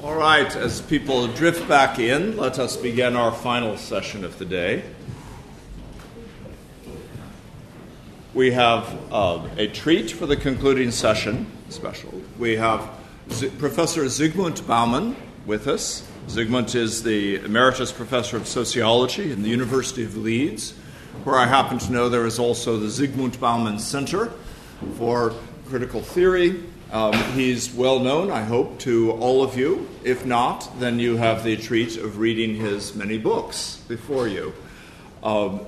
All right, as people drift back in, let us begin our final session of the day. We have uh, a treat for the concluding session, special. We have Z- Professor Zygmunt Bauman with us. Zygmunt is the Emeritus Professor of Sociology in the University of Leeds, where I happen to know there is also the Zygmunt Bauman Center for Critical Theory um, he's well known, I hope, to all of you. If not, then you have the treat of reading his many books before you. Um,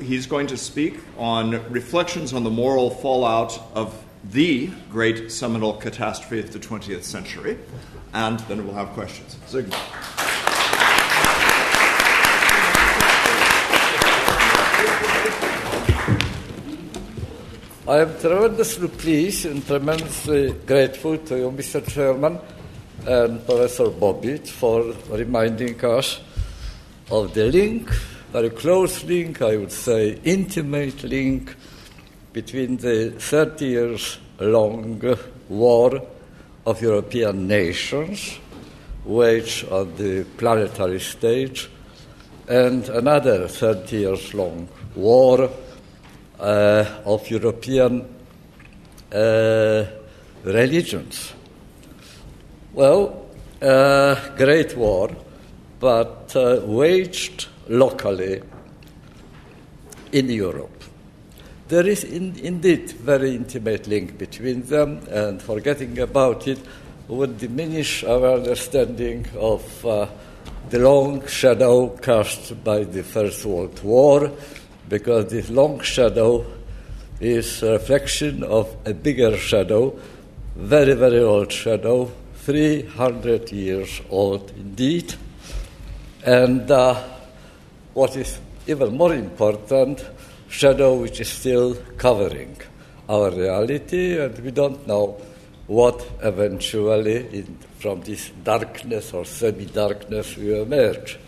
he's going to speak on reflections on the moral fallout of the great seminal catastrophe of the 20th century, and then we'll have questions. Zygmunt. I am tremendously pleased and tremendously grateful to you, Mr. Chairman, and Professor Bobbitt for reminding us of the link, very close link, I would say, intimate link between the 30 years long war of European nations waged on the planetary stage and another 30 years long war uh, of European uh, religions. Well, uh, Great War, but uh, waged locally in Europe. There is in, indeed very intimate link between them, and forgetting about it would diminish our understanding of uh, the long shadow cast by the First World War because this long shadow is a reflection of a bigger shadow, very, very old shadow, 300 years old indeed. And uh, what is even more important, shadow which is still covering our reality, and we don't know what eventually in, from this darkness or semi darkness will emerge.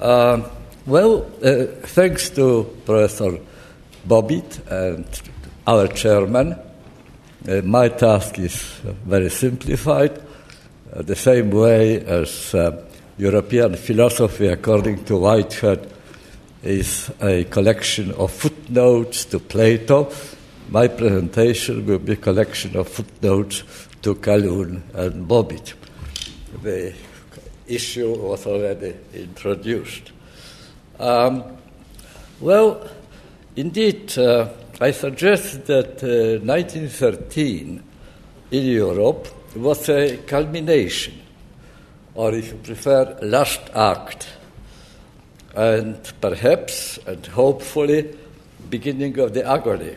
Um, well, uh, thanks to Professor Bobbitt and our chairman, uh, my task is very simplified, uh, the same way as uh, European philosophy, according to Whitehead, is a collection of footnotes to Plato. My presentation will be a collection of footnotes to Calhoun and Bobbitt. The issue was already introduced. Um, well, indeed, uh, I suggest that uh, 1913 in Europe was a culmination, or if you prefer, last act, and perhaps and hopefully beginning of the agony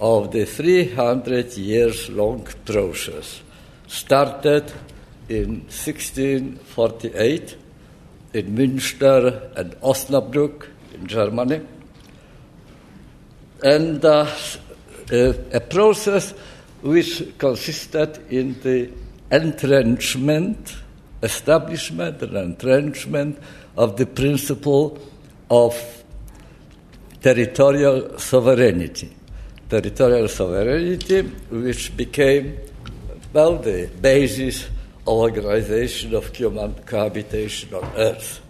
of the 300 years long process started in 1648 in Münster and Osnabrück in Germany. And uh, a process which consisted in the entrenchment, establishment and entrenchment of the principle of territorial sovereignty. Territorial sovereignty, which became, well, the basis organization of human cohabitation on Earth.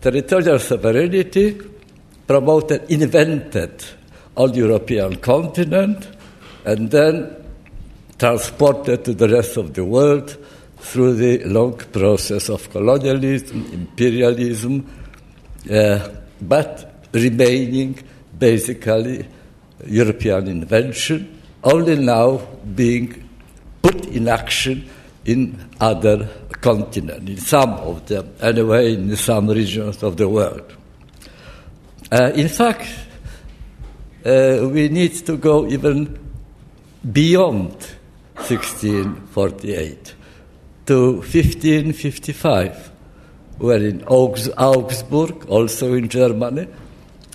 Territorial sovereignty promoted, invented on European continent, and then transported to the rest of the world through the long process of colonialism, imperialism, uh, but remaining basically European invention, only now being put in action in other continents, in some of them, anyway, in some regions of the world. Uh, in fact, uh, we need to go even beyond 1648 to 1555, where in Augsburg, also in Germany,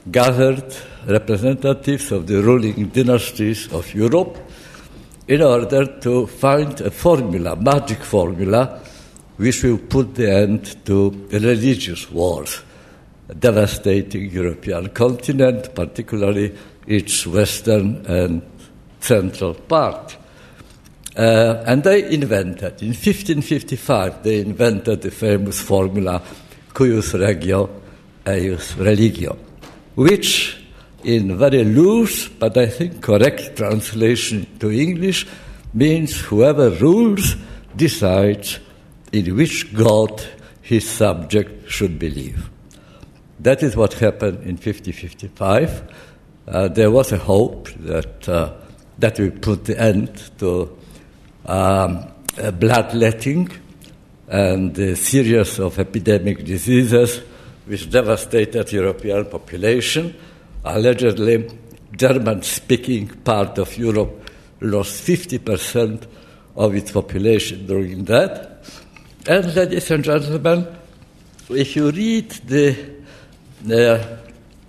gathered representatives of the ruling dynasties of Europe in order to find a formula, magic formula, which will put the end to religious wars, devastating European continent, particularly its western and central part. Uh, and they invented, in 1555, they invented the famous formula cuius regio, eius religio, which in very loose but I think correct translation to English means whoever rules decides in which God his subject should believe. That is what happened in 1555. Uh, there was a hope that uh, that will put the end to um, bloodletting and the series of epidemic diseases which devastated European population. Allegedly, German-speaking part of Europe lost 50% of its population during that. And ladies and gentlemen, if you read the,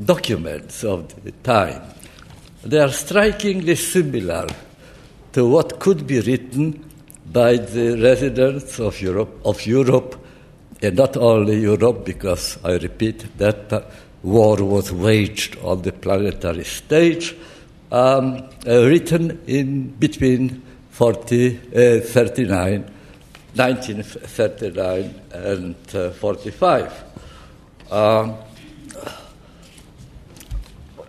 documents of the time, they are strikingly similar to what could be written by the residents of Europe, of Europe, and not only Europe, because I repeat that war was waged on the planetary stage, um, uh, written in between 40, uh, 39, 1939 and uh, 45. Um,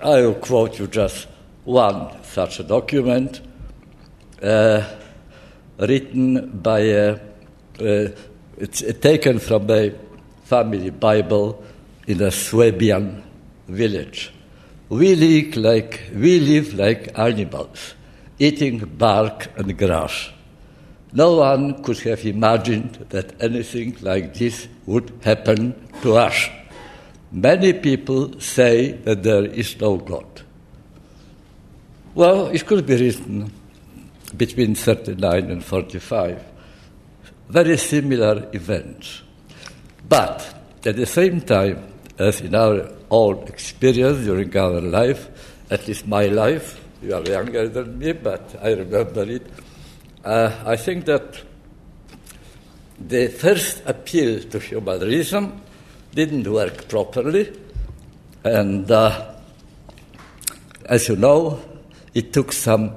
I will quote you just one such a document uh, written by a, uh, it's taken from a family Bible in a Swabian village. We live like, we live like animals, eating bark and grass. No one could have imagined that anything like this would happen to us. Many people say that there is no God. Well, it could be written between 39 and 45. Very similar events. But at the same time, as in our own experience during our life, at least my life, you are younger than me, but I remember it. Uh, I think that the first appeal to human reason didn't work properly, and uh, as you know, it took some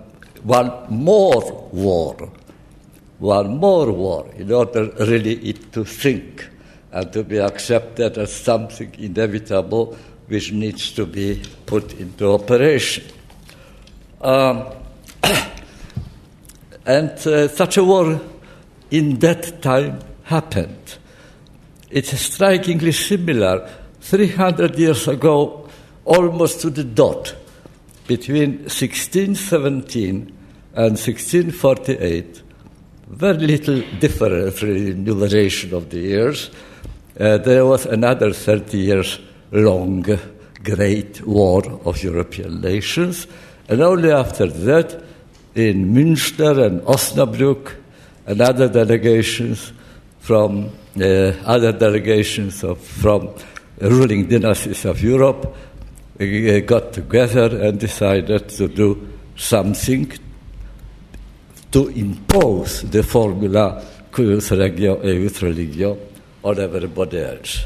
one more war, one more war in order really it to sink and to be accepted as something inevitable which needs to be put into operation. Um, and uh, such a war in that time happened. It's strikingly similar 300 years ago, almost to the dot, between 1617 and 1648. Very little difference in duration of the years. Uh, there was another 30 years long great war of European nations, and only after that, in Münster and Osnabrück, and other delegations from uh, other delegations of, from ruling dynasties of Europe uh, got together and decided to do something to impose the formula cuius regio eius religio on everybody else.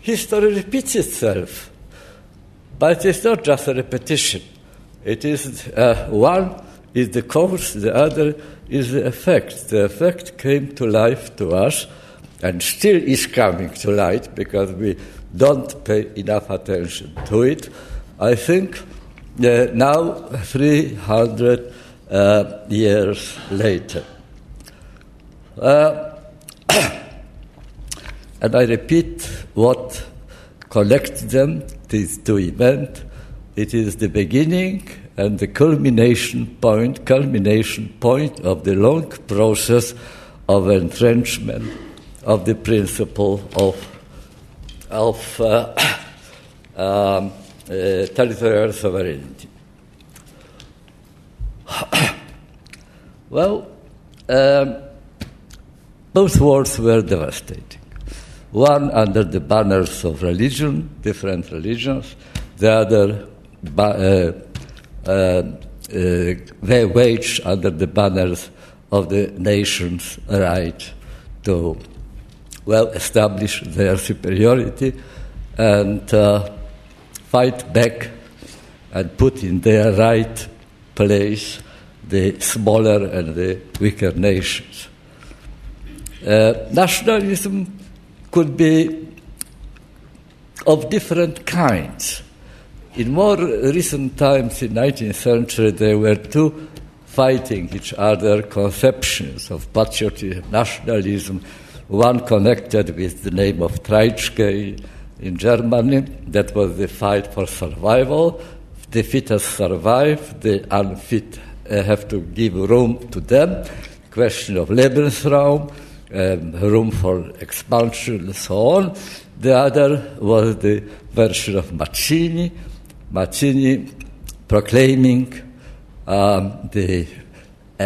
History repeats itself, but it's not just a repetition. It is uh, one is the cause, the other is the effect. The effect came to life to us and still is coming to light because we don't pay enough attention to it. I think uh, now, 300 uh, years later. Uh, and I repeat what connects them, these two events. It is the beginning and the culmination point, culmination point of the long process of entrenchment of the principle of, of uh, um, uh, territorial sovereignty. well, um, both wars were devastating one under the banners of religion, different religions, the other uh, uh, uh, they waged under the banners of the nation's right to well establish their superiority and uh, fight back and put in their right place the smaller and the weaker nations. Uh, nationalism could be of different kinds. In more recent times, in 19th century, there were two fighting each other conceptions of patriotism, nationalism, one connected with the name of Treitschke in Germany, that was the fight for survival. The fittest survive, the unfit uh, have to give room to them. Question of Lebensraum, um, room for expansion, and so on. The other was the version of Mazzini, Mazzini proclaiming um, the uh,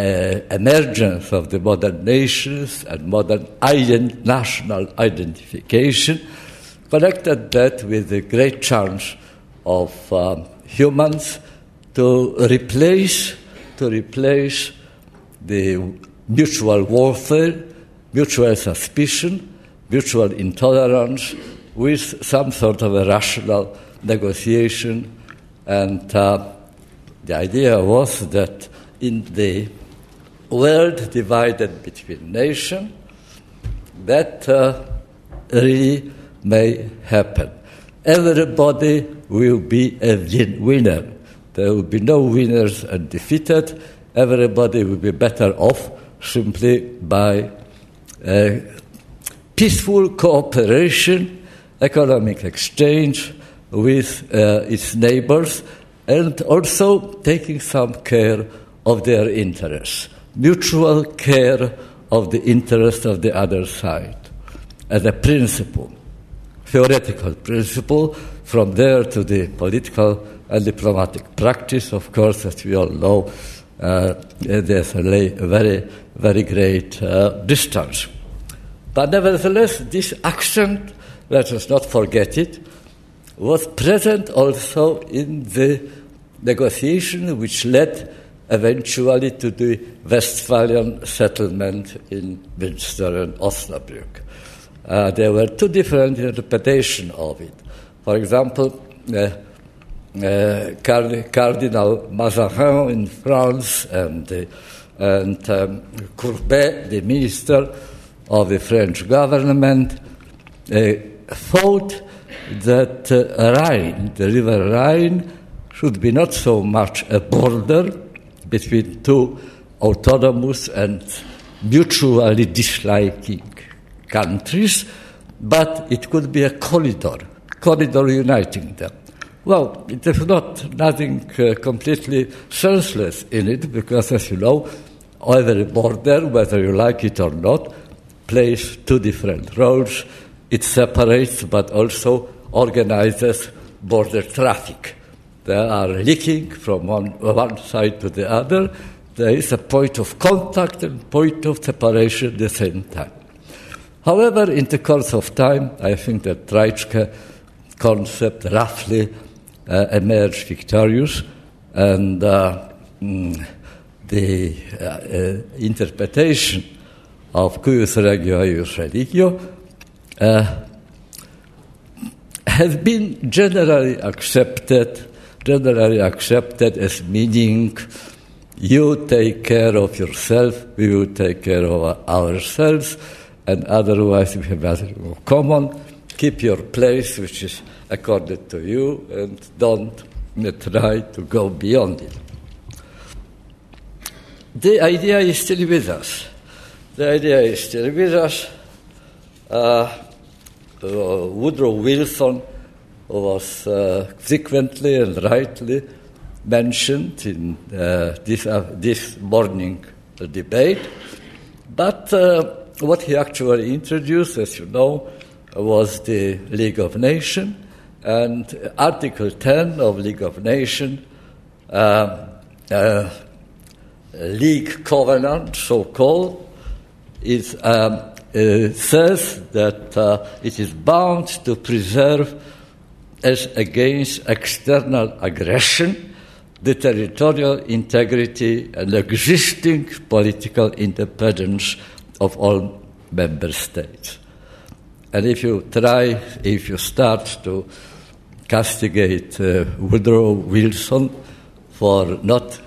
emergence of the modern nations and modern ident- national identification, connected that with the great chance of um, humans to replace to replace the mutual warfare, mutual suspicion, mutual intolerance with some sort of a rational negotiation. And uh, the idea was that in the world divided between nations, that uh, really may happen. Everybody will be a win- winner. There will be no winners and defeated. Everybody will be better off simply by peaceful cooperation, economic exchange with uh, its neighbors, and also taking some care of their interests, mutual care of the interests of the other side, as a principle, theoretical principle. From there to the political and diplomatic practice, of course, as we all know, uh, there's a very, very great uh, distance. But nevertheless, this accent, let us not forget it, was present also in the negotiation which led eventually to the Westphalian settlement in Münster and Osnabrück. Uh, there were two different interpretations of it. For example, uh, uh, Cardinal Mazarin in France and, uh, and um, Colbert, the minister of the French government, uh, thought that uh, Rhine, the river Rhine, should be not so much a border between two autonomous and mutually disliking countries, but it could be a corridor, corridor uniting them. Well, it is not nothing uh, completely senseless in it, because as you know, every border, whether you like it or not, plays two different roles. It separates, but also organizes border traffic. They are leaking from one, one side to the other. There is a point of contact and point of separation at the same time. However, in the course of time, I think that Treitschke concept roughly emerged victorious, and uh, mm, the uh, uh interpretation of cuius regio eius religio uh, has been generally accepted, generally accepted as meaning you take care of yourself, we will take care of ourselves, and otherwise we have nothing common. Keep your place, which is accorded to you and don't try to go beyond it. The idea is still with us. The idea is still with us. Uh, uh, Woodrow Wilson was uh, frequently and rightly mentioned in uh, this, uh, this morning debate, but uh, what he actually introduced, as you know, was the League of Nations, and Article 10 of League of Nations, uh, uh, League Covenant, so called, is, um, uh, says that uh, it is bound to preserve as against external aggression the territorial integrity and existing political independence of all member states. And if you try, if you start to castigate uh, Woodrow Wilson for not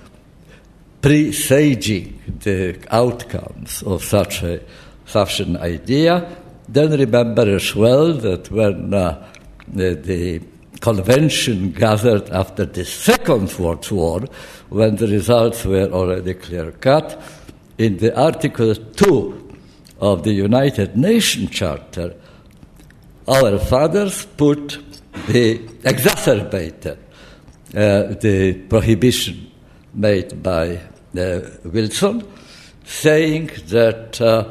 presaging the outcomes of such, a, such an idea. Then remember as well that when uh, the, the convention gathered after the Second World War, when the results were already clear cut, in the Article 2 of the United Nations Charter, our fathers put the exacerbated uh, the prohibition made by uh, Wilson, saying that uh,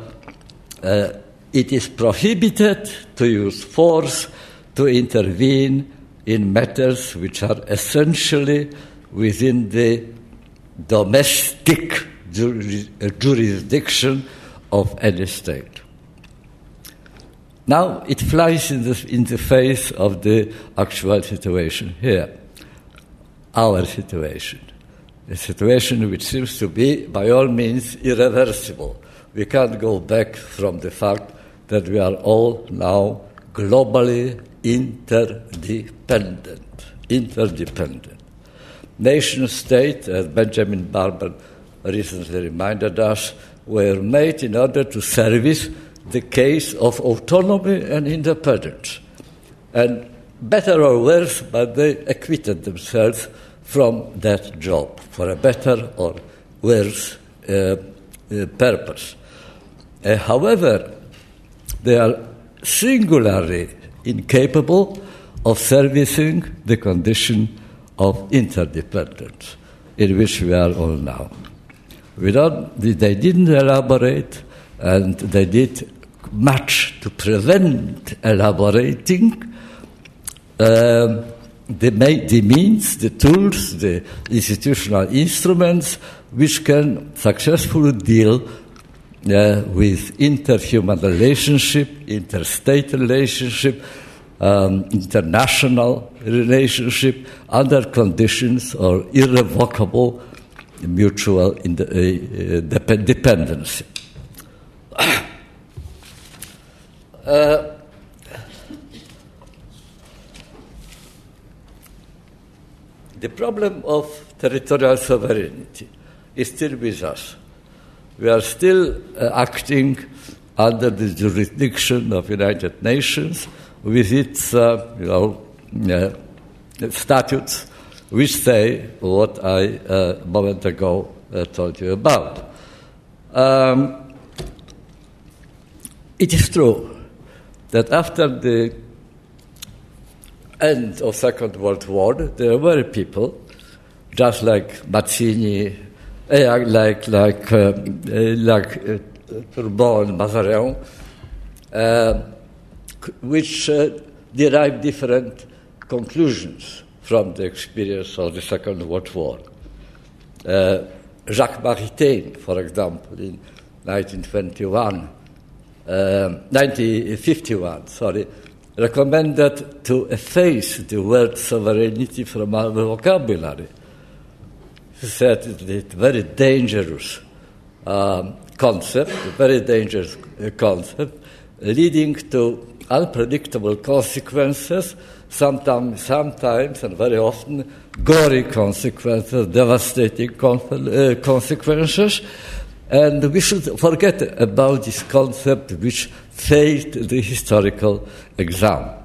uh, it is prohibited to use force to intervene in matters which are essentially within the domestic jurisdiction of any state. Now it flies in the, in the face of the actual situation here, our situation, a situation which seems to be, by all means, irreversible. We can't go back from the fact that we are all now globally interdependent. Interdependent. Nation state, as Benjamin Barber recently reminded us, were made in order to service the case of autonomy and independence. And better or worse, but they acquitted themselves from that job for a better or worse uh, uh, purpose. Uh, however, they are singularly incapable of servicing the condition of interdependence in which we are all now. Without, they didn't elaborate, and they did much to prevent elaborating. Um, the, the means, the tools, the institutional instruments which can successfully deal uh, with interhuman relationship, interstate relationship, um, international relationship under conditions or irrevocable mutual in the, uh, uh, dependency. the problem of territorial sovereignty is still with us. We are still uh, acting under the jurisdiction of United Nations with its, uh, you know, uh, statutes which say what I a uh, moment ago uh, told you about. Um, it is true that after the end of Second World War, there were people, just like Mazzini, uh, like like uh, like uh, Mazarin, uh, which uh, derived different conclusions from the experience of the Second World War. Uh, Jacques Maritain, for example, in 1921, uh, 1951, sorry, recommended to efface the word sovereignty from our vocabulary. He said it's a very dangerous um, concept, a very dangerous uh, concept, leading to unpredictable consequences sometimes, sometimes and very often gory consequences, devastating uh, consequences. And we should forget about this concept which failed the historical exam.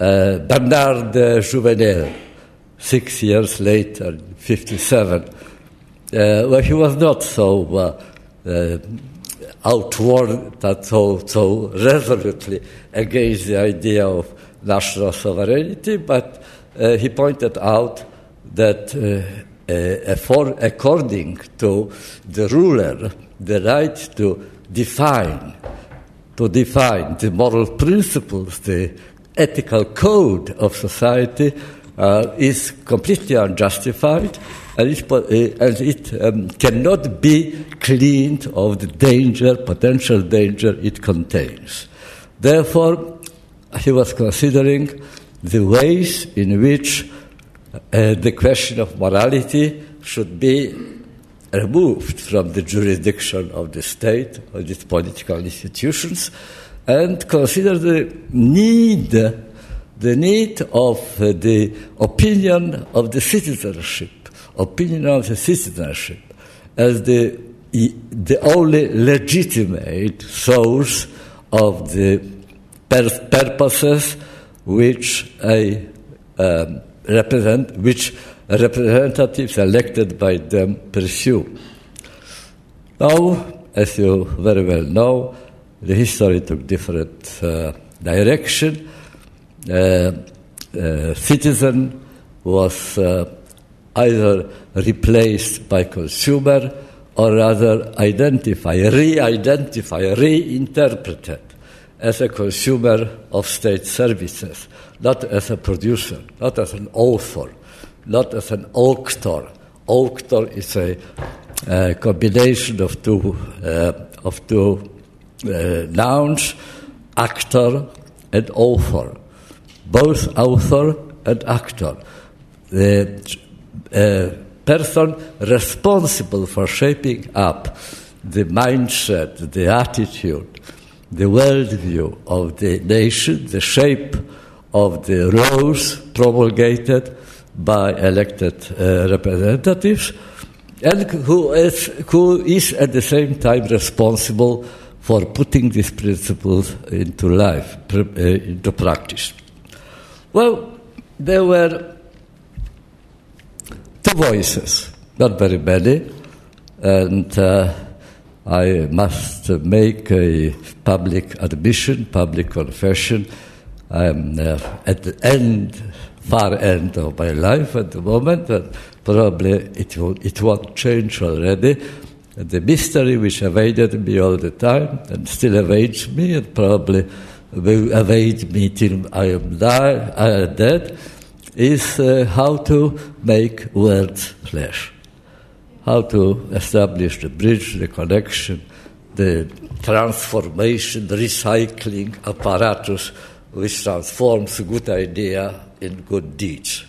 Uh, Bernard Jouvenel, six years later, 57, uh, well, he was not so uh, uh outward, so, so resolutely against the idea of national sovereignty, but uh, he pointed out that uh, according to the ruler, the right to define, to define the moral principles, the ethical code of society uh, is completely unjustified and it, uh, and it um, cannot be cleaned of the danger, potential danger it contains. Therefore, he was considering the ways in which uh, the question of morality should be removed from the jurisdiction of the state or its political institutions and consider the need the need of uh, the opinion of the citizenship opinion of the citizenship as the, the only legitimate source of the purposes which a um, represent, which representatives elected by them pursue. Now, as you very well know, the history took different uh, direction. Uh, uh, citizen was uh, either replaced by consumer or rather identified, re-identified, reinterpreted as a consumer of state services, not as a producer, not as an author, not as an auctor. Auctor is a, a combination of two, uh, of two uh, nouns, actor and author. Both author and actor. The uh, person responsible for shaping up the mindset, the attitude, the worldview of the nation, the shape of the laws promulgated by elected uh, representatives, and who is, who is at the same time responsible for putting these principles into life, uh, into practice. Well, there were two voices, not very many, and uh, I must make a public admission, public confession. I'm uh, at the end, far end of my life at the moment, and probably it, will, it won't change already. And The mystery which evaded me all the time and still evades me and probably will evade me till I am die, uh, dead is uh, how to make words flesh, how to establish the bridge, the connection, the transformation, the recycling apparatus which transforms a good idea in good deeds.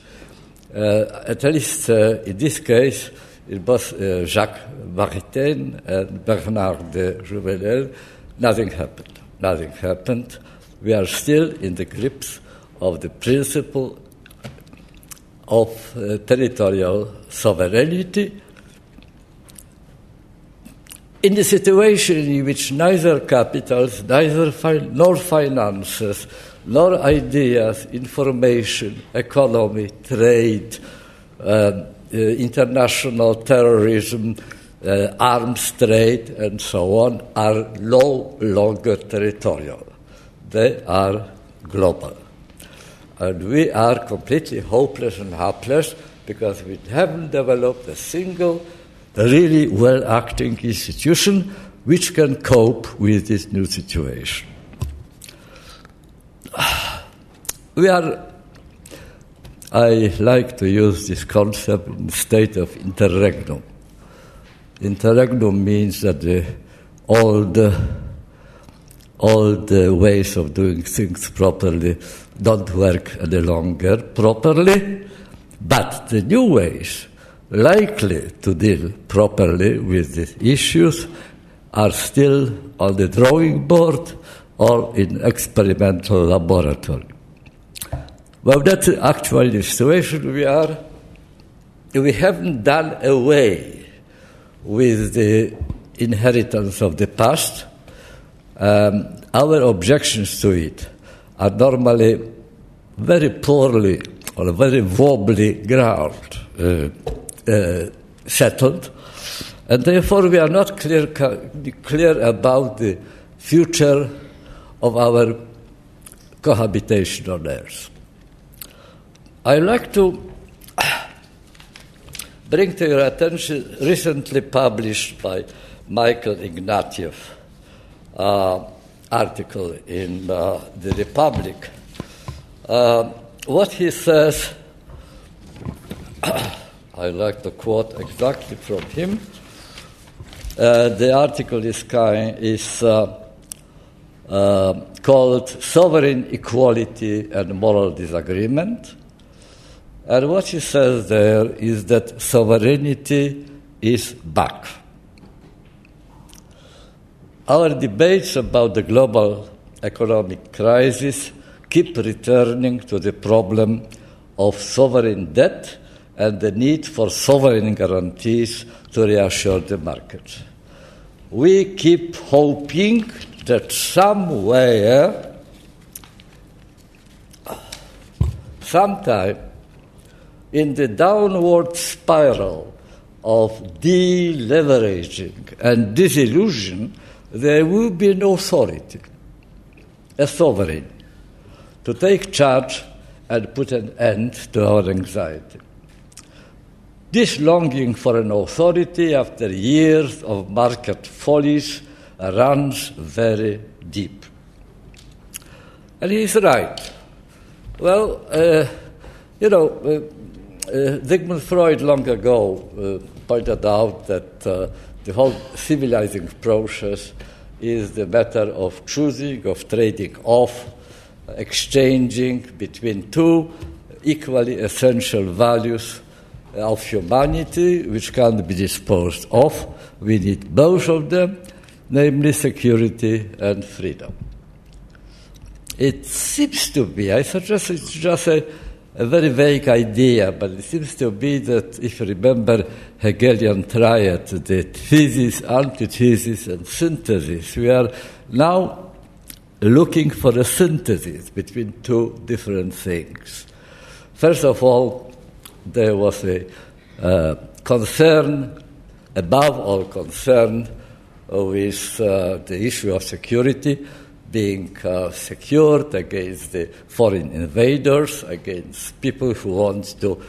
Uh, at least uh, in this case, it was uh, Jacques Maritain and Bernard de Jouvenel. Nothing happened. Nothing happened. We are still in the grips of the principle of uh, territorial sovereignty in the situation in which neither capitals, neither fi- nor finances, nor ideas, information, economy, trade, uh, uh, international terrorism, uh, arms trade, and so on are no longer territorial. They are global. And we are completely hopeless and helpless because we haven't developed a single, really well acting institution which can cope with this new situation. We are, I like to use this concept in state of interregnum. Interregnum means that the, all the ways of doing things properly don't work any longer properly, but the new ways likely to deal properly with the issues are still on the drawing board or in experimental laboratory. Well, that's actually the situation we are. We haven't done away with the inheritance of the past. Um, our objections to it are normally very poorly or very wobbly ground uh, uh, settled, and therefore we are not clear, clear about the future of our cohabitation on Earth. I like to bring to your attention recently published by Michael Ignatieff uh, article in uh, the Republic. Uh, what he says, I like to quote exactly from him. Uh, the article is, kind, is uh, called Sovereign Equality and Moral Disagreement. And what she says there is that sovereignty is back. Our debates about the global economic crisis keep returning to the problem of sovereign debt and the need for sovereign guarantees to reassure the market. We keep hoping that somewhere, sometime in the downward spiral of deleveraging and disillusion, there will be an authority, a sovereign, to take charge and put an end to our anxiety. This longing for an authority after years of market follies runs very deep. And he's right. Well, uh, you know, uh, uh, Sigmund Freud long ago uh, pointed out that uh, the whole civilizing process is the matter of choosing, of trading off, exchanging between two equally essential values of humanity, which can't be disposed of. We need both of them, namely security and freedom. It seems to be, I suggest it's just a, a very vague idea, but it seems to be that if you remember Hegelian triad, the thesis, antithesis, and synthesis, we are now looking for a synthesis between two different things. First of all, there was a uh, concern, above all concern, with uh, the issue of security being uh, secured against the foreign invaders, against people who want to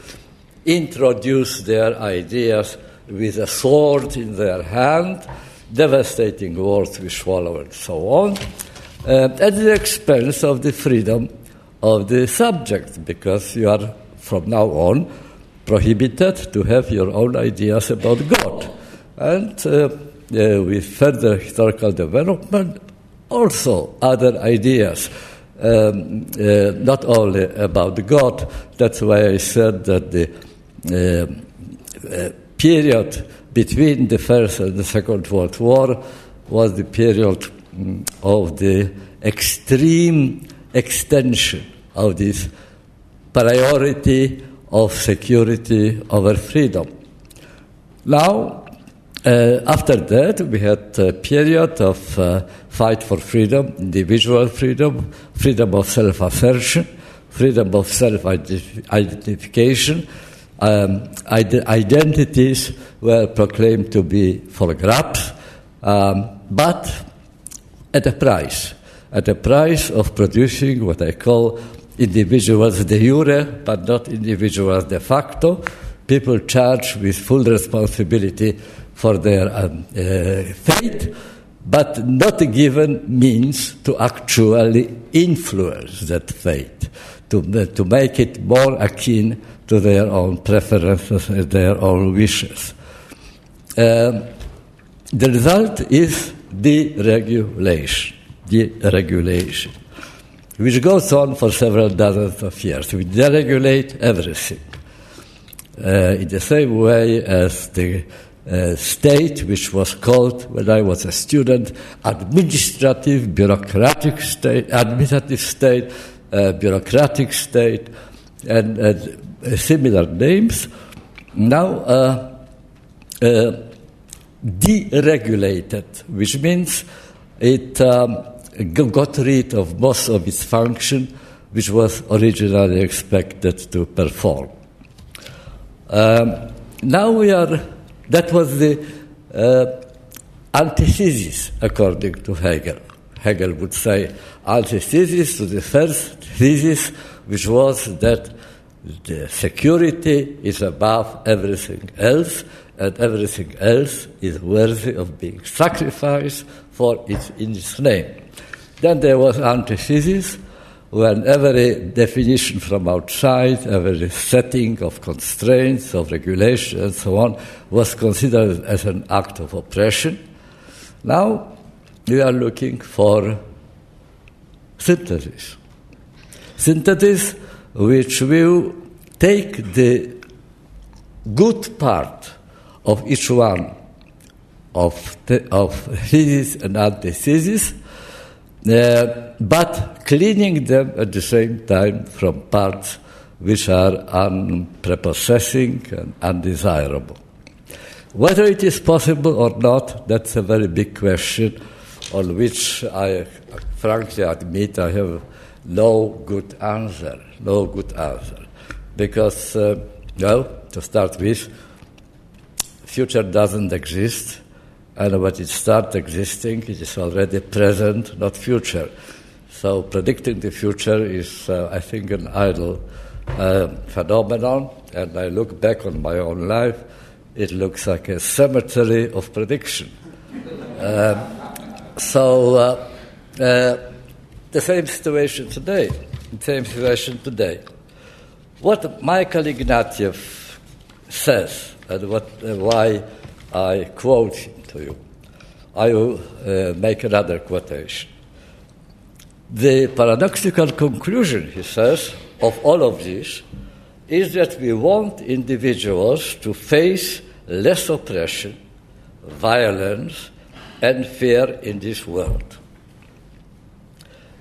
introduce their ideas with a sword in their hand, devastating wars which follow, and so on, uh, at the expense of the freedom of the subject, because you are from now on prohibited to have your own ideas about God. And uh, uh, with further historical development, also other ideas, um, uh, not only about God. That's why I said that the uh, uh, period between the First and the Second World War was the period um, of the extreme extension of this priority of security over freedom. Now, uh, after that, we had a period of uh, fight for freedom, individual freedom, freedom of self assertion, freedom of self identification. Um, identities were proclaimed to be for grabs, um, but at a price, at a price of producing what I call individuals de jure, but not individuals de facto, people charged with full responsibility for their um, uh, fate, but not given means to actually influence that fate, to, uh, to make it more akin to their own preferences and their own wishes. Um, the result is deregulation. Deregulation which goes on for several dozens of years. We deregulate everything. Uh, in the same way as the uh, state, which was called, when I was a student, administrative, bureaucratic state, administrative state, uh, bureaucratic state, and, and similar names, now uh, uh, deregulated, which means it um, got rid of most of its function, which was originally expected to perform. Um, now we are, that was the uh, antithesis, according to Hegel. Hegel would say antithesis to the first thesis, which was that the security is above everything else, and everything else is worthy of being sacrificed for its, in its name. Then there was antithesis, when every definition from outside, every setting of constraints, of regulation, and so on, was considered as an act of oppression. Now we are looking for synthesis. Synthesis which will take the good part of each one of, the, of thesis and antithesis uh, but cleaning them at the same time from parts which are unprepossessing and undesirable. Whether it is possible or not, that's a very big question on which I frankly admit I have no good answer, no good answer. Because, uh, well, to start with, future doesn't exist, and when it starts existing, it is already present, not future. So predicting the future is, uh, I think, an idle uh, phenomenon, and I look back on my own life, it looks like a cemetery of prediction. Um, so uh, uh, the same situation today. The same situation today. What Michael Ignatieff says, and what, uh, why I quote to you, I will uh, make another quotation. The paradoxical conclusion, he says, of all of this is that we want individuals to face less oppression, violence, and fear in this world.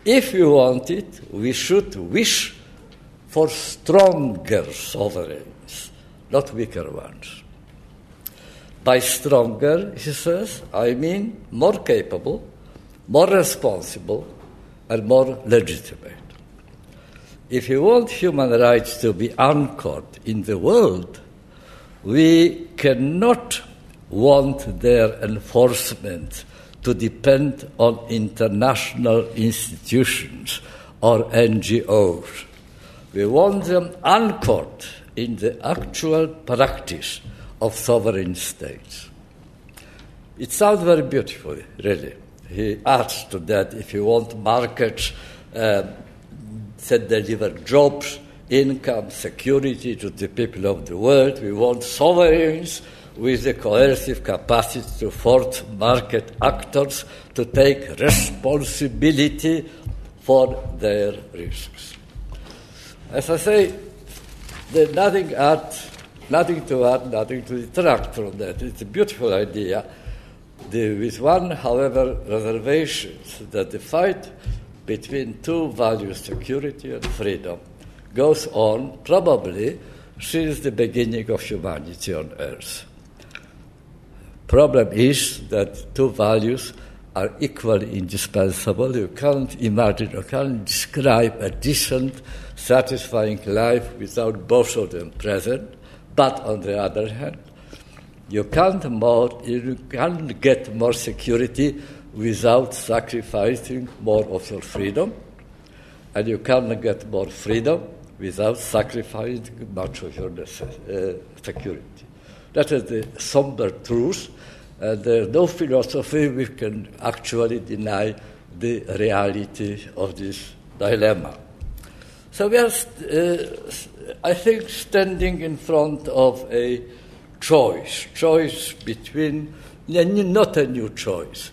If we want it, we should wish for stronger sovereigns, not weaker ones. By stronger, he says, I mean more capable, more responsible, and more legitimate. If you want human rights to be anchored in the world, we cannot want their enforcement to depend on international institutions or NGOs. We want them anchored in the actual practice of sovereign states. It sounds very beautiful, really. He adds to that if you want markets uh, that deliver jobs, income, security to the people of the world. We want sovereigns with the coercive capacity to force market actors to take responsibility for their risks. As I say, there's nothing, add, nothing to add, nothing to detract from that. It's a beautiful idea. The, with one, however, reservation that the fight between two values, security and freedom, goes on probably since the beginning of humanity on Earth. Problem is that two values are equally indispensable. You can't imagine, you can't describe a decent, satisfying life without both of them present. But on the other hand, you can't more, you can't get more security without sacrificing more of your freedom, and you can't get more freedom without sacrificing much of your uh, security. That is the somber truth, and there's no philosophy which can actually deny the reality of this dilemma. So we are, uh, I think, standing in front of a choice, choice between, not a new choice,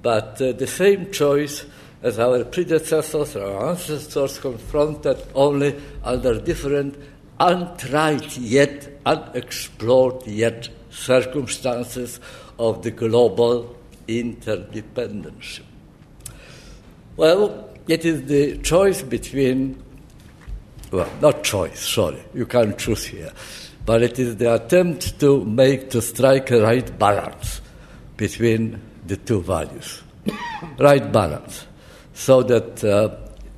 but uh, the same choice as our predecessors, our ancestors confronted only under different, untried yet, unexplored yet circumstances of the global interdependence. Well, it is the choice between, well, not choice, sorry, you can't choose here, but it is the attempt to make, to strike a right balance between the two values. right balance so that uh,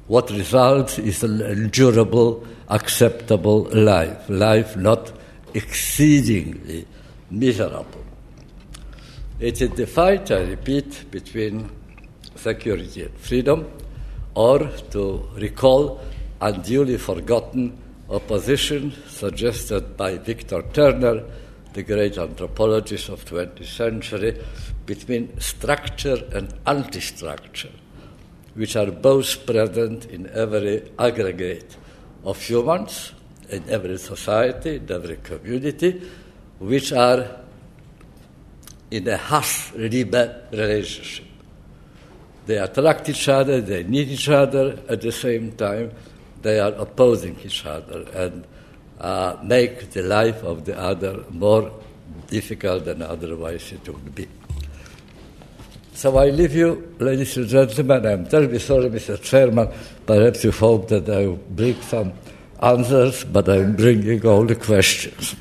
what results is an endurable, acceptable life, life not exceedingly miserable. It is the fight, I repeat, between security and freedom, or to recall unduly forgotten opposition suggested by Victor Turner, the great anthropologist of 20th century, between structure and anti-structure which are both present in every aggregate of humans, in every society, in every community, which are in a Hass-Liebe relationship. They attract each other, they need each other, at the same time, they are opposing each other and uh, make the life of the other more difficult than otherwise it would be. So I leave you, ladies and gentlemen. I'm terribly sorry, Mr. Chairman. Perhaps you hope that I will bring some answers, but I'm bringing all the questions.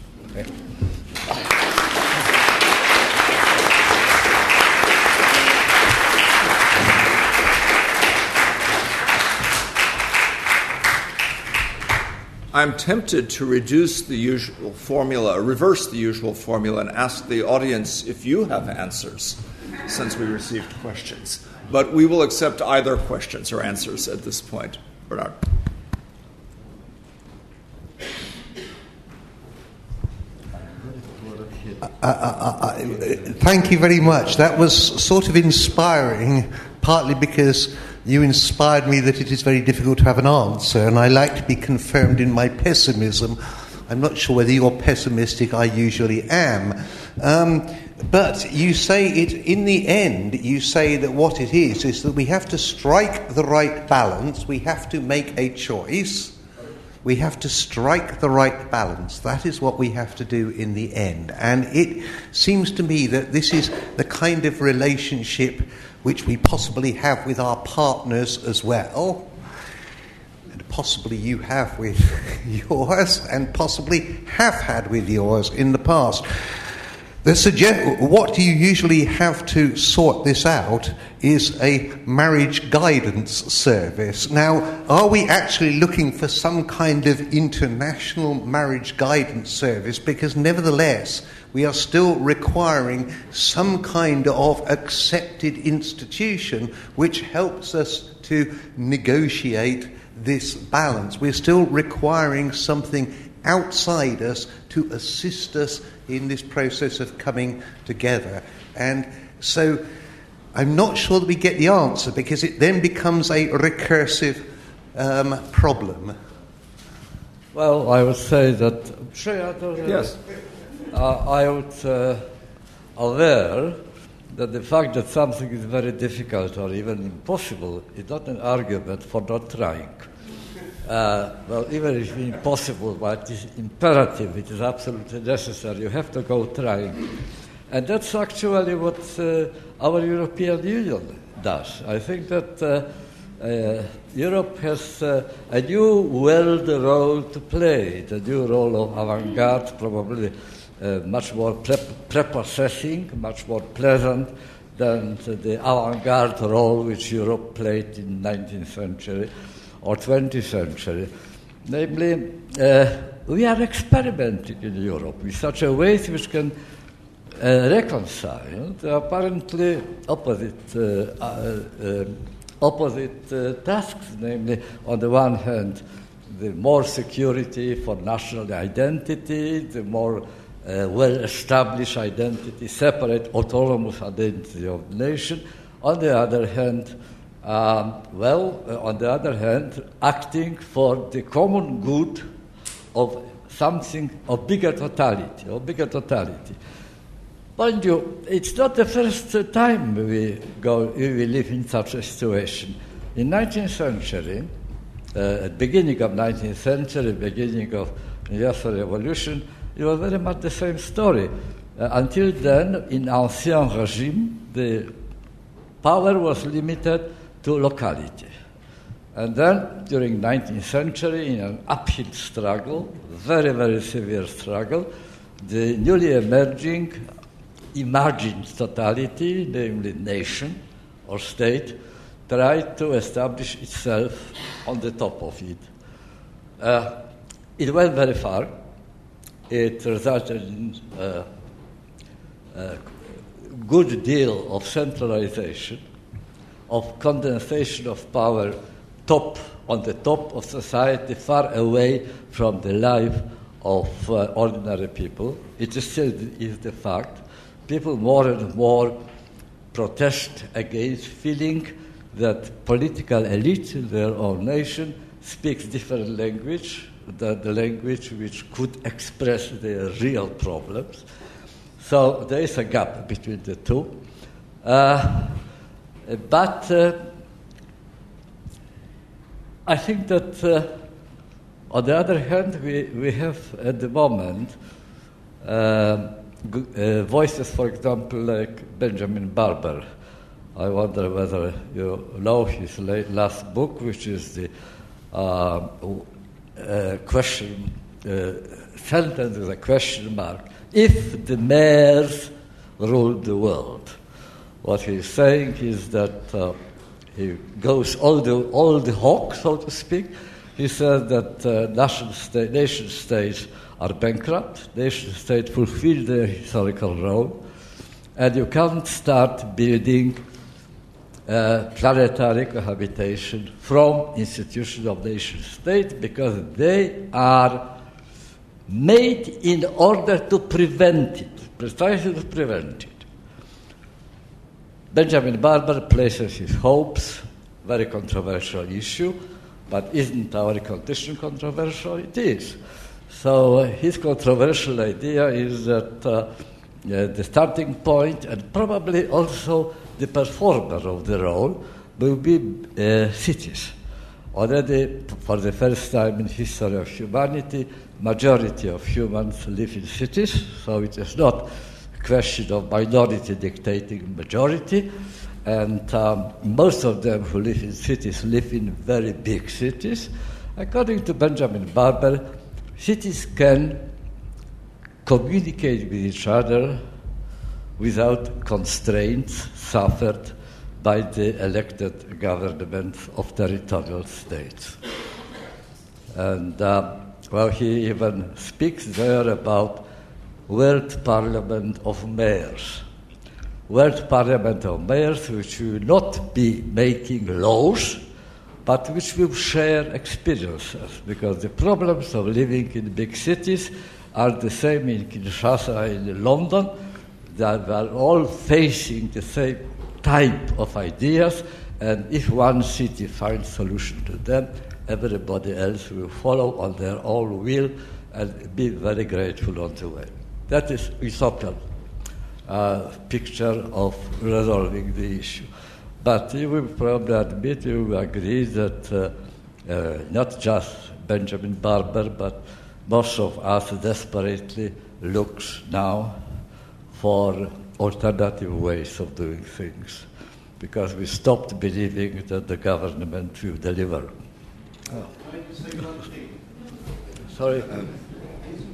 I'm tempted to reduce the usual formula, reverse the usual formula, and ask the audience if you have answers, since we received questions. But we will accept either questions or answers at this point. Bernard. Uh, uh, uh, thank you very much. That was sort of inspiring, partly because you inspired me that it is very difficult to have an answer, and I like to be confirmed in my pessimism. I'm not sure whether you're pessimistic, I usually am. Um, but you say it, in the end, you say that what it is is that we have to strike the right balance, we have to make a choice, we have to strike the right balance. That is what we have to do in the end. And it seems to me that this is the kind of relationship which we possibly have with our partners as well, and possibly you have with yours, and possibly have had with yours in the past. Suggest- what you usually have to sort this out is a marriage guidance service. Now, are we actually looking for some kind of international marriage guidance service? Because, nevertheless, we are still requiring some kind of accepted institution which helps us to negotiate this balance. We're still requiring something outside us to assist us in this process of coming together. And so I'm not sure that we get the answer because it then becomes a recursive um, problem. Well, I would say that. Yes uh, I would uh, aware that the fact that something is very difficult or even impossible is not an argument for not trying. Uh, well, even if it's impossible, but it is imperative, it is absolutely necessary, you have to go trying. And that's actually what uh, our European Union does. I think that uh, uh Europe has uh, a new world role to play, the new role of avant garde, probably uh, much more prepossessing, much more pleasant than the avant-garde role which Europe played in 19th century or 20th century. Namely, uh, we are experimenting in Europe in such a way which can uh, reconcile the apparently opposite, uh, uh, uh opposite tasks, namely, on the one hand, the more security for national identity, the more uh, well established identity, separate autonomous identity of the nation. On the other hand, um, well, uh, on the other hand, acting for the common good of something of bigger totality, of bigger totality. Mind you, it's not the first time we go, we live in such a situation. In 19th century, uh, at beginning of 19th century, beginning of Industrial Revolution, it was very much the same story. Uh, until then, in Ancien regime, the power was limited to locality. And then, during 19th century, in an uphill struggle, very, very severe struggle, the newly emerging imagined totality, namely nation or state, tried to establish itself on the top of it. Uh, it went very far it resulted in a, a good deal of centralization, of condensation of power top on the top of society, far away from the life of uh, ordinary people. It still is the fact. People more and more protest against feeling that political elite in their own nation speaks different language the, the language which could express their real problems. So there is a gap between the two. Uh, but uh, I think that, uh, on the other hand, we, we have at the moment uh, uh, voices, for example, like Benjamin Barber. I wonder whether you know his last book, which is the uh, uh, question sentence with a question mark. If the mayors ruled the world, what he's saying is that uh, he goes all the all the hawk, so to speak. He says that uh, nation, nation states are bankrupt. Nation states fulfill their historical role, and you can't start building uh, planetary cohabitation from institutions of nation state because they are made in order to prevent it, precisely to prevent it. Benjamin Barber places his hopes, very controversial issue, but isn't our condition controversial? It is. So uh, his controversial idea is that uh, uh, the starting point and probably also the performer of the role will be uh, cities. Already, for the first time in history of humanity, majority of humans live in cities, so it is not question of minority dictating majority. And um, most of them who live in cities live in very big cities. According to Benjamin Barber, cities can communicate with each other without constraints suffered by the elected government of territorial states. And uh, well, he even speaks there about World Parliament of Mayors. World Parliament of Mayors, which will not be making laws, but which will share experiences, because the problems of living in big cities are the same in Kinshasa in London, we are all facing the same type of ideas, and if one city finds solution to them, everybody else will follow on their own will and be very grateful on the way. That is utopian uh, picture of resolving the issue. But you will probably admit, you will agree that uh, uh, not just Benjamin Barber, but most of us desperately looks now for alternative ways of doing things because we stopped believing that the government will deliver. Oh. Sorry.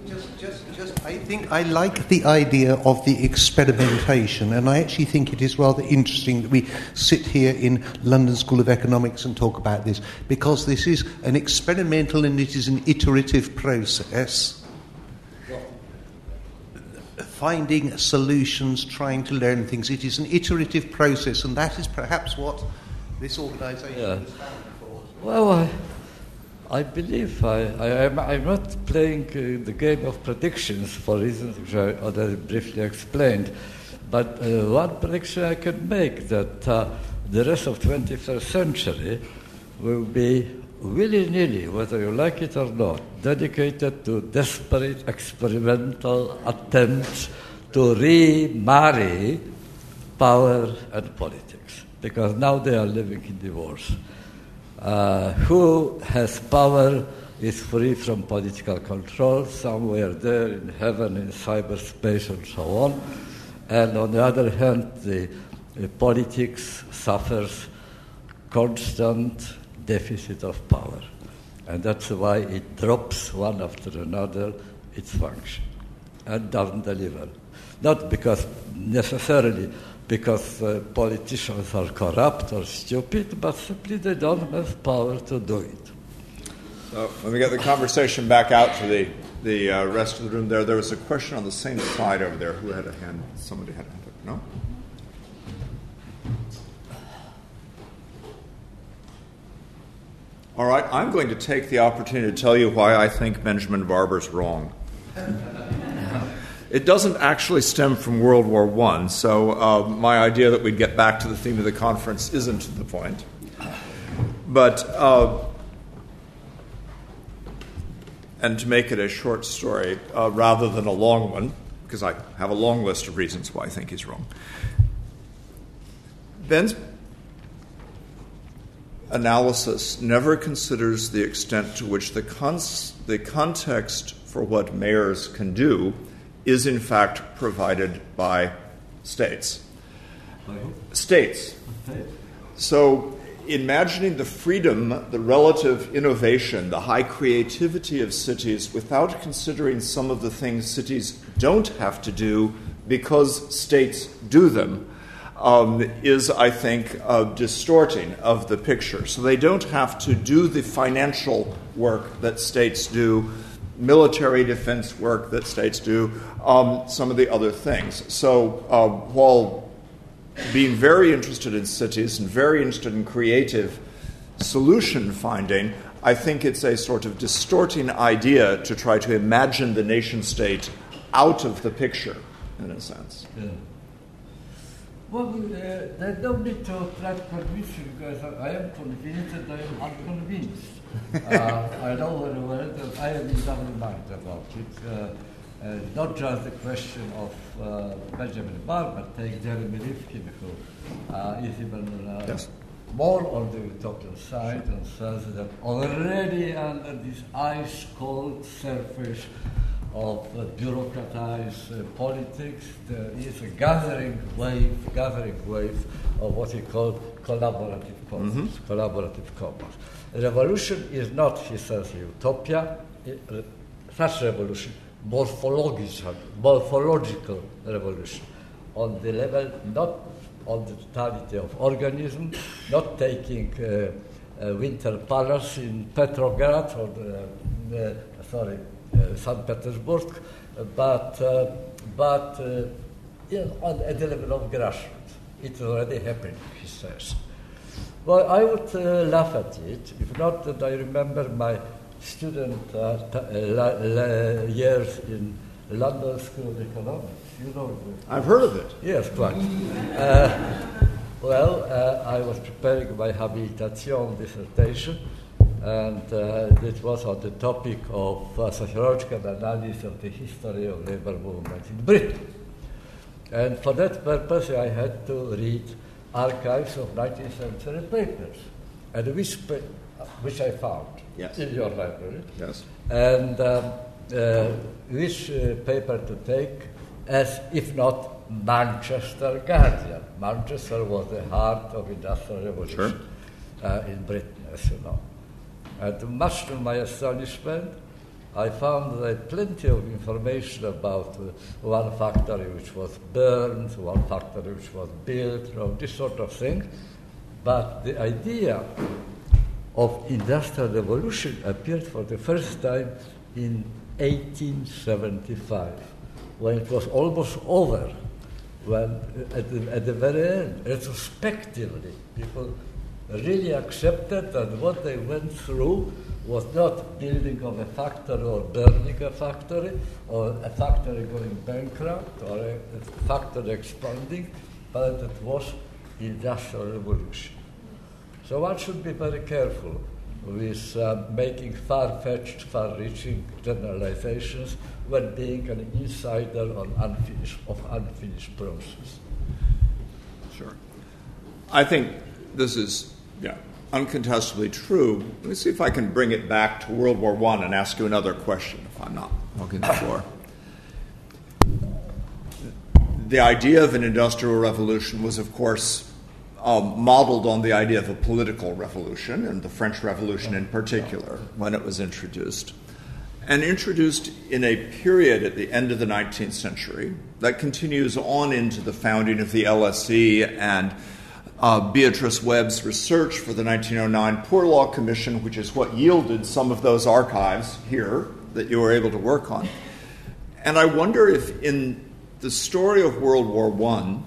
Just, just, just, I think I like the idea of the experimentation, and I actually think it is rather interesting that we sit here in London School of Economics and talk about this because this is an experimental and it is an iterative process finding solutions, trying to learn things. It is an iterative process, and that is perhaps what this organisation yeah. is for. Well, I, I believe I, I, am, I'm not playing uh, the game of predictions for reasons which I already briefly explained. But uh, one prediction I can make that uh, the rest of 21st century will be willy-nilly, whether you like it or not, dedicated to desperate experimental attempts to remarry power and politics, because now they are living in divorce. Uh, who has power is free from political control, somewhere there in heaven, in cyberspace, and so on. And on the other hand, the, the politics suffers constant deficit of power. And that's why it drops one after another its function and doesn't deliver. Not because necessarily because uh, politicians are corrupt or stupid, but simply they don't have power to do it. So let me get the conversation back out to the, the uh, rest of the room there. There was a question on the same side over there. Who had a hand? Somebody had a hand up. No? All right, I'm going to take the opportunity to tell you why I think Benjamin Barber's wrong. it doesn't actually stem from World War I, so uh, my idea that we'd get back to the theme of the conference isn't the point. But, uh, and to make it a short story uh, rather than a long one, because I have a long list of reasons why I think he's wrong. Ben's analysis never considers the extent to which the, cons- the context for what mayors can do is in fact provided by states. States. So imagining the freedom, the relative innovation, the high creativity of cities without considering some of the things cities don't have to do because states do them um, is, I think, a distorting of the picture. So they don't have to do the financial work that states do, military defense work that states do, um, some of the other things. So uh, while being very interested in cities and very interested in creative solution finding, I think it's a sort of distorting idea to try to imagine the nation state out of the picture, in a sense. Yeah. Well, uh, there's no need to convince you because I am convinced and I am unconvinced. Uh, I know very well that I have in double mind about it. Uh, uh, not just the question of uh, Benjamin Barr, but take Jeremy Rifkin, who uh, is even uh, yes. more on the utopian side and says that already under this ice cold surface of uh, bureaucratized uh, politics, there is a gathering wave, gathering wave of what he called collaborative commons. Mm-hmm. Collaborative commons. Revolution is not, he says, utopia. Such revolution, morphological, morphological revolution, on the level not on the totality of organism, not taking uh, uh, Winter Palace in Petrograd or the, sorry uh, St. Petersburg, but, uh, but uh, on, at the level of grassroots. It's already happening, he says. Well, I would laugh at it, if not that I remember my student years in London School of Economics. You know, I've heard of it. Yes, quite. Uh, well, uh, I was preparing my habilitation dissertation, and uh, it was on the topic of uh, sociological analysis of the history of labor movement in Britain. And for that purpose, I had to read archives of 19th century papers, and which, which I found yes. in your library. Yes. And um, uh, which uh, paper to take as, if not, Manchester Guardian. Manchester was the heart of industrial revolution sure. uh, in Britain, as you know. And much to my astonishment, I found that plenty of information about uh, one factory which was burned, one factory which was built, you know, this sort of thing. But the idea of industrial revolution appeared for the first time in 1875, when it was almost over, when at the, at the very end, retrospectively, people really accepted that what they went through was not building of a factory or burning a factory or a factory going bankrupt or a, factory expanding, but it was industrial revolution. So one should be very careful with uh, making far-fetched, far-reaching generalizations when being an insider on unfinished, of unfinished process. Sure. I think this is yeah, uncontestably true. Let me see if I can bring it back to World War I and ask you another question, if I'm not hogging the floor. The idea of an industrial revolution was, of course, um, modeled on the idea of a political revolution, and the French Revolution in particular, when it was introduced. And introduced in a period at the end of the 19th century that continues on into the founding of the LSE and uh, Beatrice Webb's research for the 1909 Poor Law Commission, which is what yielded some of those archives here that you were able to work on. And I wonder if, in the story of World War I,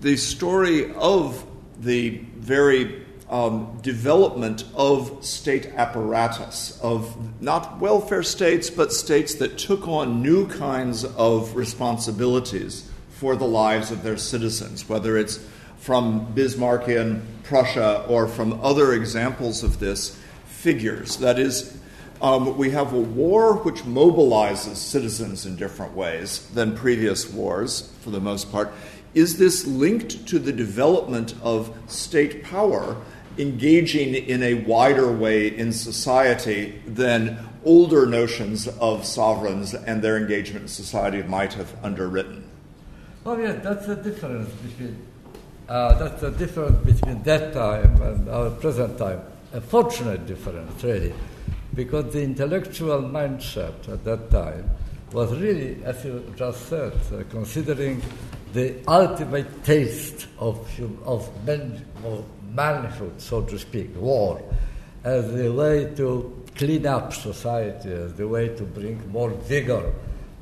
the story of the very um, development of state apparatus, of not welfare states, but states that took on new kinds of responsibilities for the lives of their citizens, whether it's from Bismarckian Prussia or from other examples of this figures. That is, um, we have a war which mobilizes citizens in different ways than previous wars, for the most part. Is this linked to the development of state power engaging in a wider way in society than older notions of sovereigns and their engagement in society might have underwritten? Oh, yeah, that's the difference between Uh, that's the difference between that time and our present time. A fortunate difference, really, because the intellectual mindset at that time was really, as you just said, uh, considering the ultimate taste of, of, men, of manhood, so to speak, war, as the way to clean up society, as the way to bring more vigor,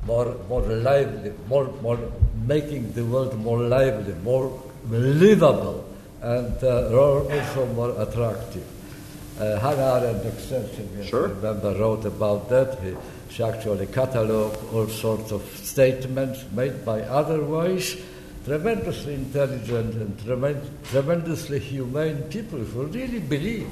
more, more lively, more, more making the world more lively, more livable, and uh, also more attractive. Uh, Hannah Arendt extensively, sure. remember, wrote about that. He, she actually catalogued all sorts of statements made by otherwise tremendously intelligent and tremendously humane people who really believed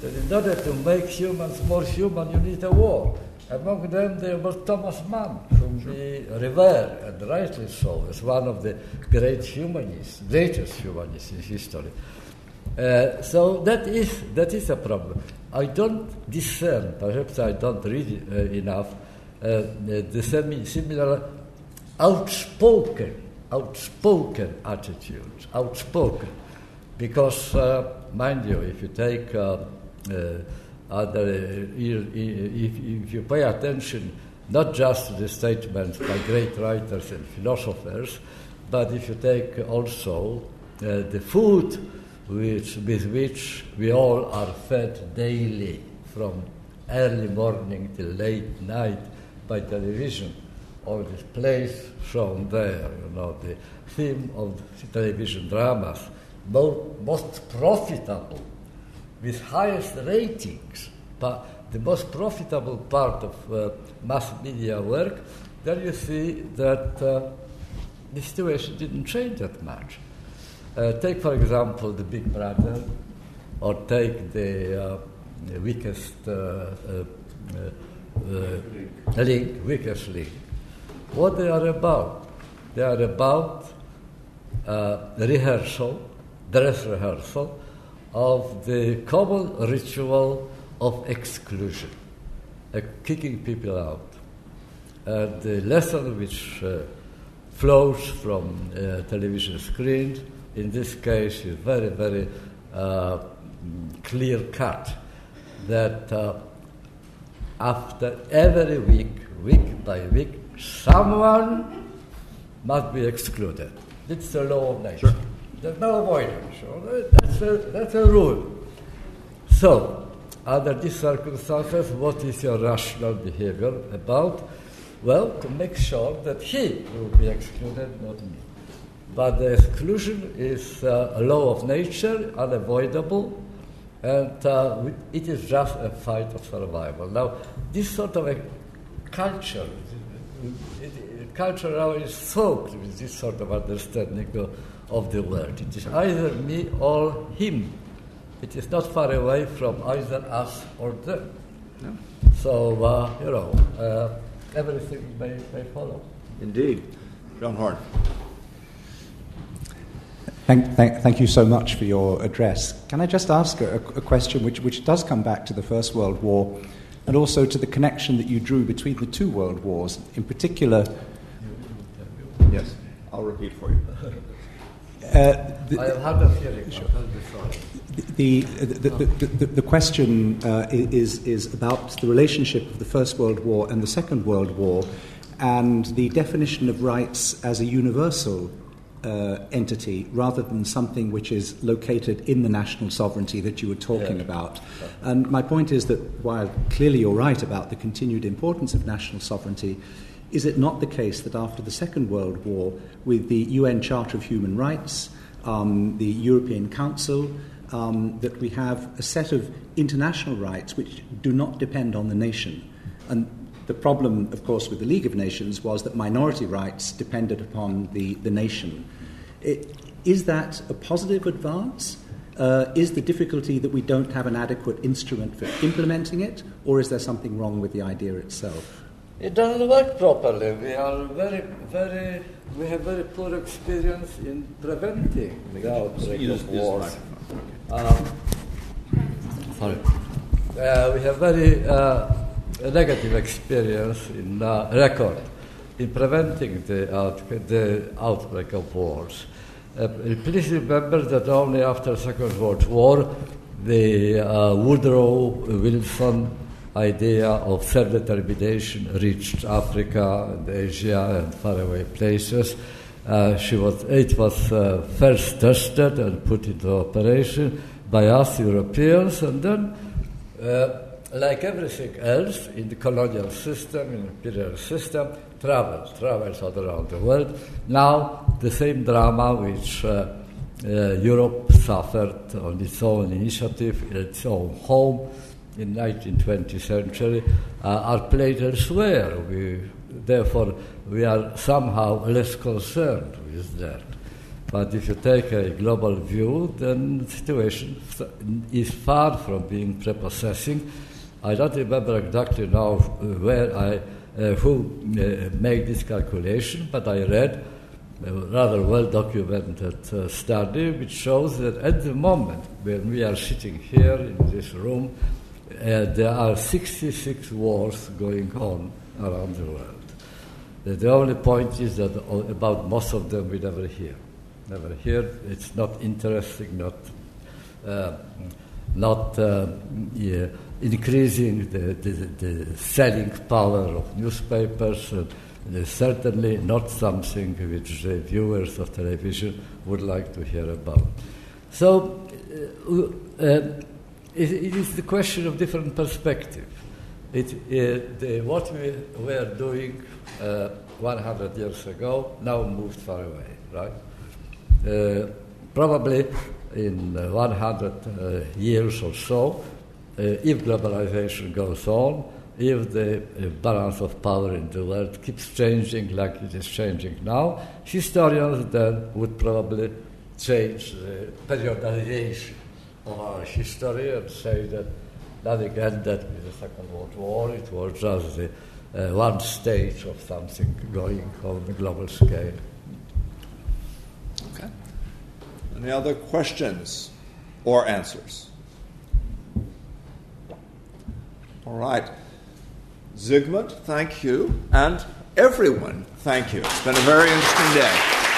that in order to make humans more human, you need a war. Among them, there was Thomas Mann, whom we revere, and rightly so, as one of the great humanists, greatest humanists in history. Uh, so that is, that is a problem. I don't discern, perhaps I don't read uh, enough, uh, the semi- similar outspoken, outspoken attitudes, outspoken. Because, uh, mind you, if you take uh, uh, if, if you pay attention not just to the statements by great writers and philosophers, but if you take also uh, the food which, with which we all are fed daily from early morning till late night by television, all this plays shown there, you know, the theme of television dramas, most profitable with highest ratings, but the most profitable part of uh, mass media work, there you see that uh, the situation didn't change that much. Uh, take, for example, the Big Brother, or take the, uh, the weakest uh, uh, link, weakest link. What they are about? They are about rehearsal, dress rehearsal, of the common ritual of exclusion, uh, kicking people out. And the lesson which uh, flows from uh, television screens, in this case, is very, very uh, clear cut that uh, after every week, week by week, someone must be excluded. It's the law of nature. Sure. There's no avoidance. So that's a, that's a rule. So, under these circumstances, what is your rational behavior about? Well, to make sure that he will be excluded, not me. But the exclusion is uh, a law of nature, unavoidable, and uh, it is just a fight of survival. Now, this sort of a culture, it, it, culture now is soaked with this sort of understanding of the world. It is either me or him. It is not far away from either us or them. No. So, uh, you know, uh, everything may, may follow. Indeed. John Horne. Thank, thank, thank, you so much for your address. Can I just ask a, a, question which, which does come back to the First World War and also to the connection that you drew between the two world wars? In particular, yes, I'll repeat for you. Uh, the, I have had a feeling. Sure. The, the, the, the, question uh, is, is about the relationship of the First World War and the Second World War and the definition of rights as a universal uh, entity rather than something which is located in the national sovereignty that you were talking yeah. about. And my point is that while clearly you're right about the continued importance of national sovereignty, is it not the case that after the Second World War, with the UN Charter of Human Rights, um, the European Council, um, that we have a set of international rights which do not depend on the nation? And the problem, of course, with the League of Nations was that minority rights depended upon the, the nation. It, is that a positive advance? Uh, is the difficulty that we don't have an adequate instrument for implementing it, or is there something wrong with the idea itself? It doesn't work properly. We are very, very, we have very poor experience in preventing the outbreak of wars. Um, sorry. Uh, we have very uh, negative experience in uh, record in preventing the, out, the outbreak of wars. Uh, please remember that only after the Second World War, the uh, Woodrow Wilson idea of self-determination reached Africa and Asia and faraway places. Uh, she was, it was uh, first tested and put into operation by us Europeans, and then, uh, like everything else in the colonial system, in the imperial system, travels, travels all around the world. Now, the same drama which uh, uh, Europe suffered on its own initiative, in its own home in 19th, 20th century, uh, are played elsewhere. We, therefore, we are somehow less concerned with that. But if you take a global view, then the situation is far from being prepossessing. I don't remember exactly now where I, uh, who uh, made this calculation, but I read a rather well documented uh, study which shows that at the moment when we are sitting here in this room, uh, there are 66 wars going on around the world. The only point is that about most of them we never hear. Never hear. It's not interesting, not, uh, not uh, yeah, increasing the, the, the, selling power of newspapers. Uh, certainly not something which the viewers of television would like to hear about. So, uh, uh, it, it is the question of different perspective. It, the, what we were doing uh, 100 years ago now moved far away, right? Uh, probably in 100 uh, years or so, uh, if globalization goes on, if the uh, balance of power in the world keeps changing like it is changing now, historians then would probably change the periodization of our history and say that nothing ended with the Second World War, it was just the, uh, one stage of something going on a global scale. Okay. Any other questions or answers? All right. Zygmunt, thank you. And everyone, thank you. It's been a very interesting day.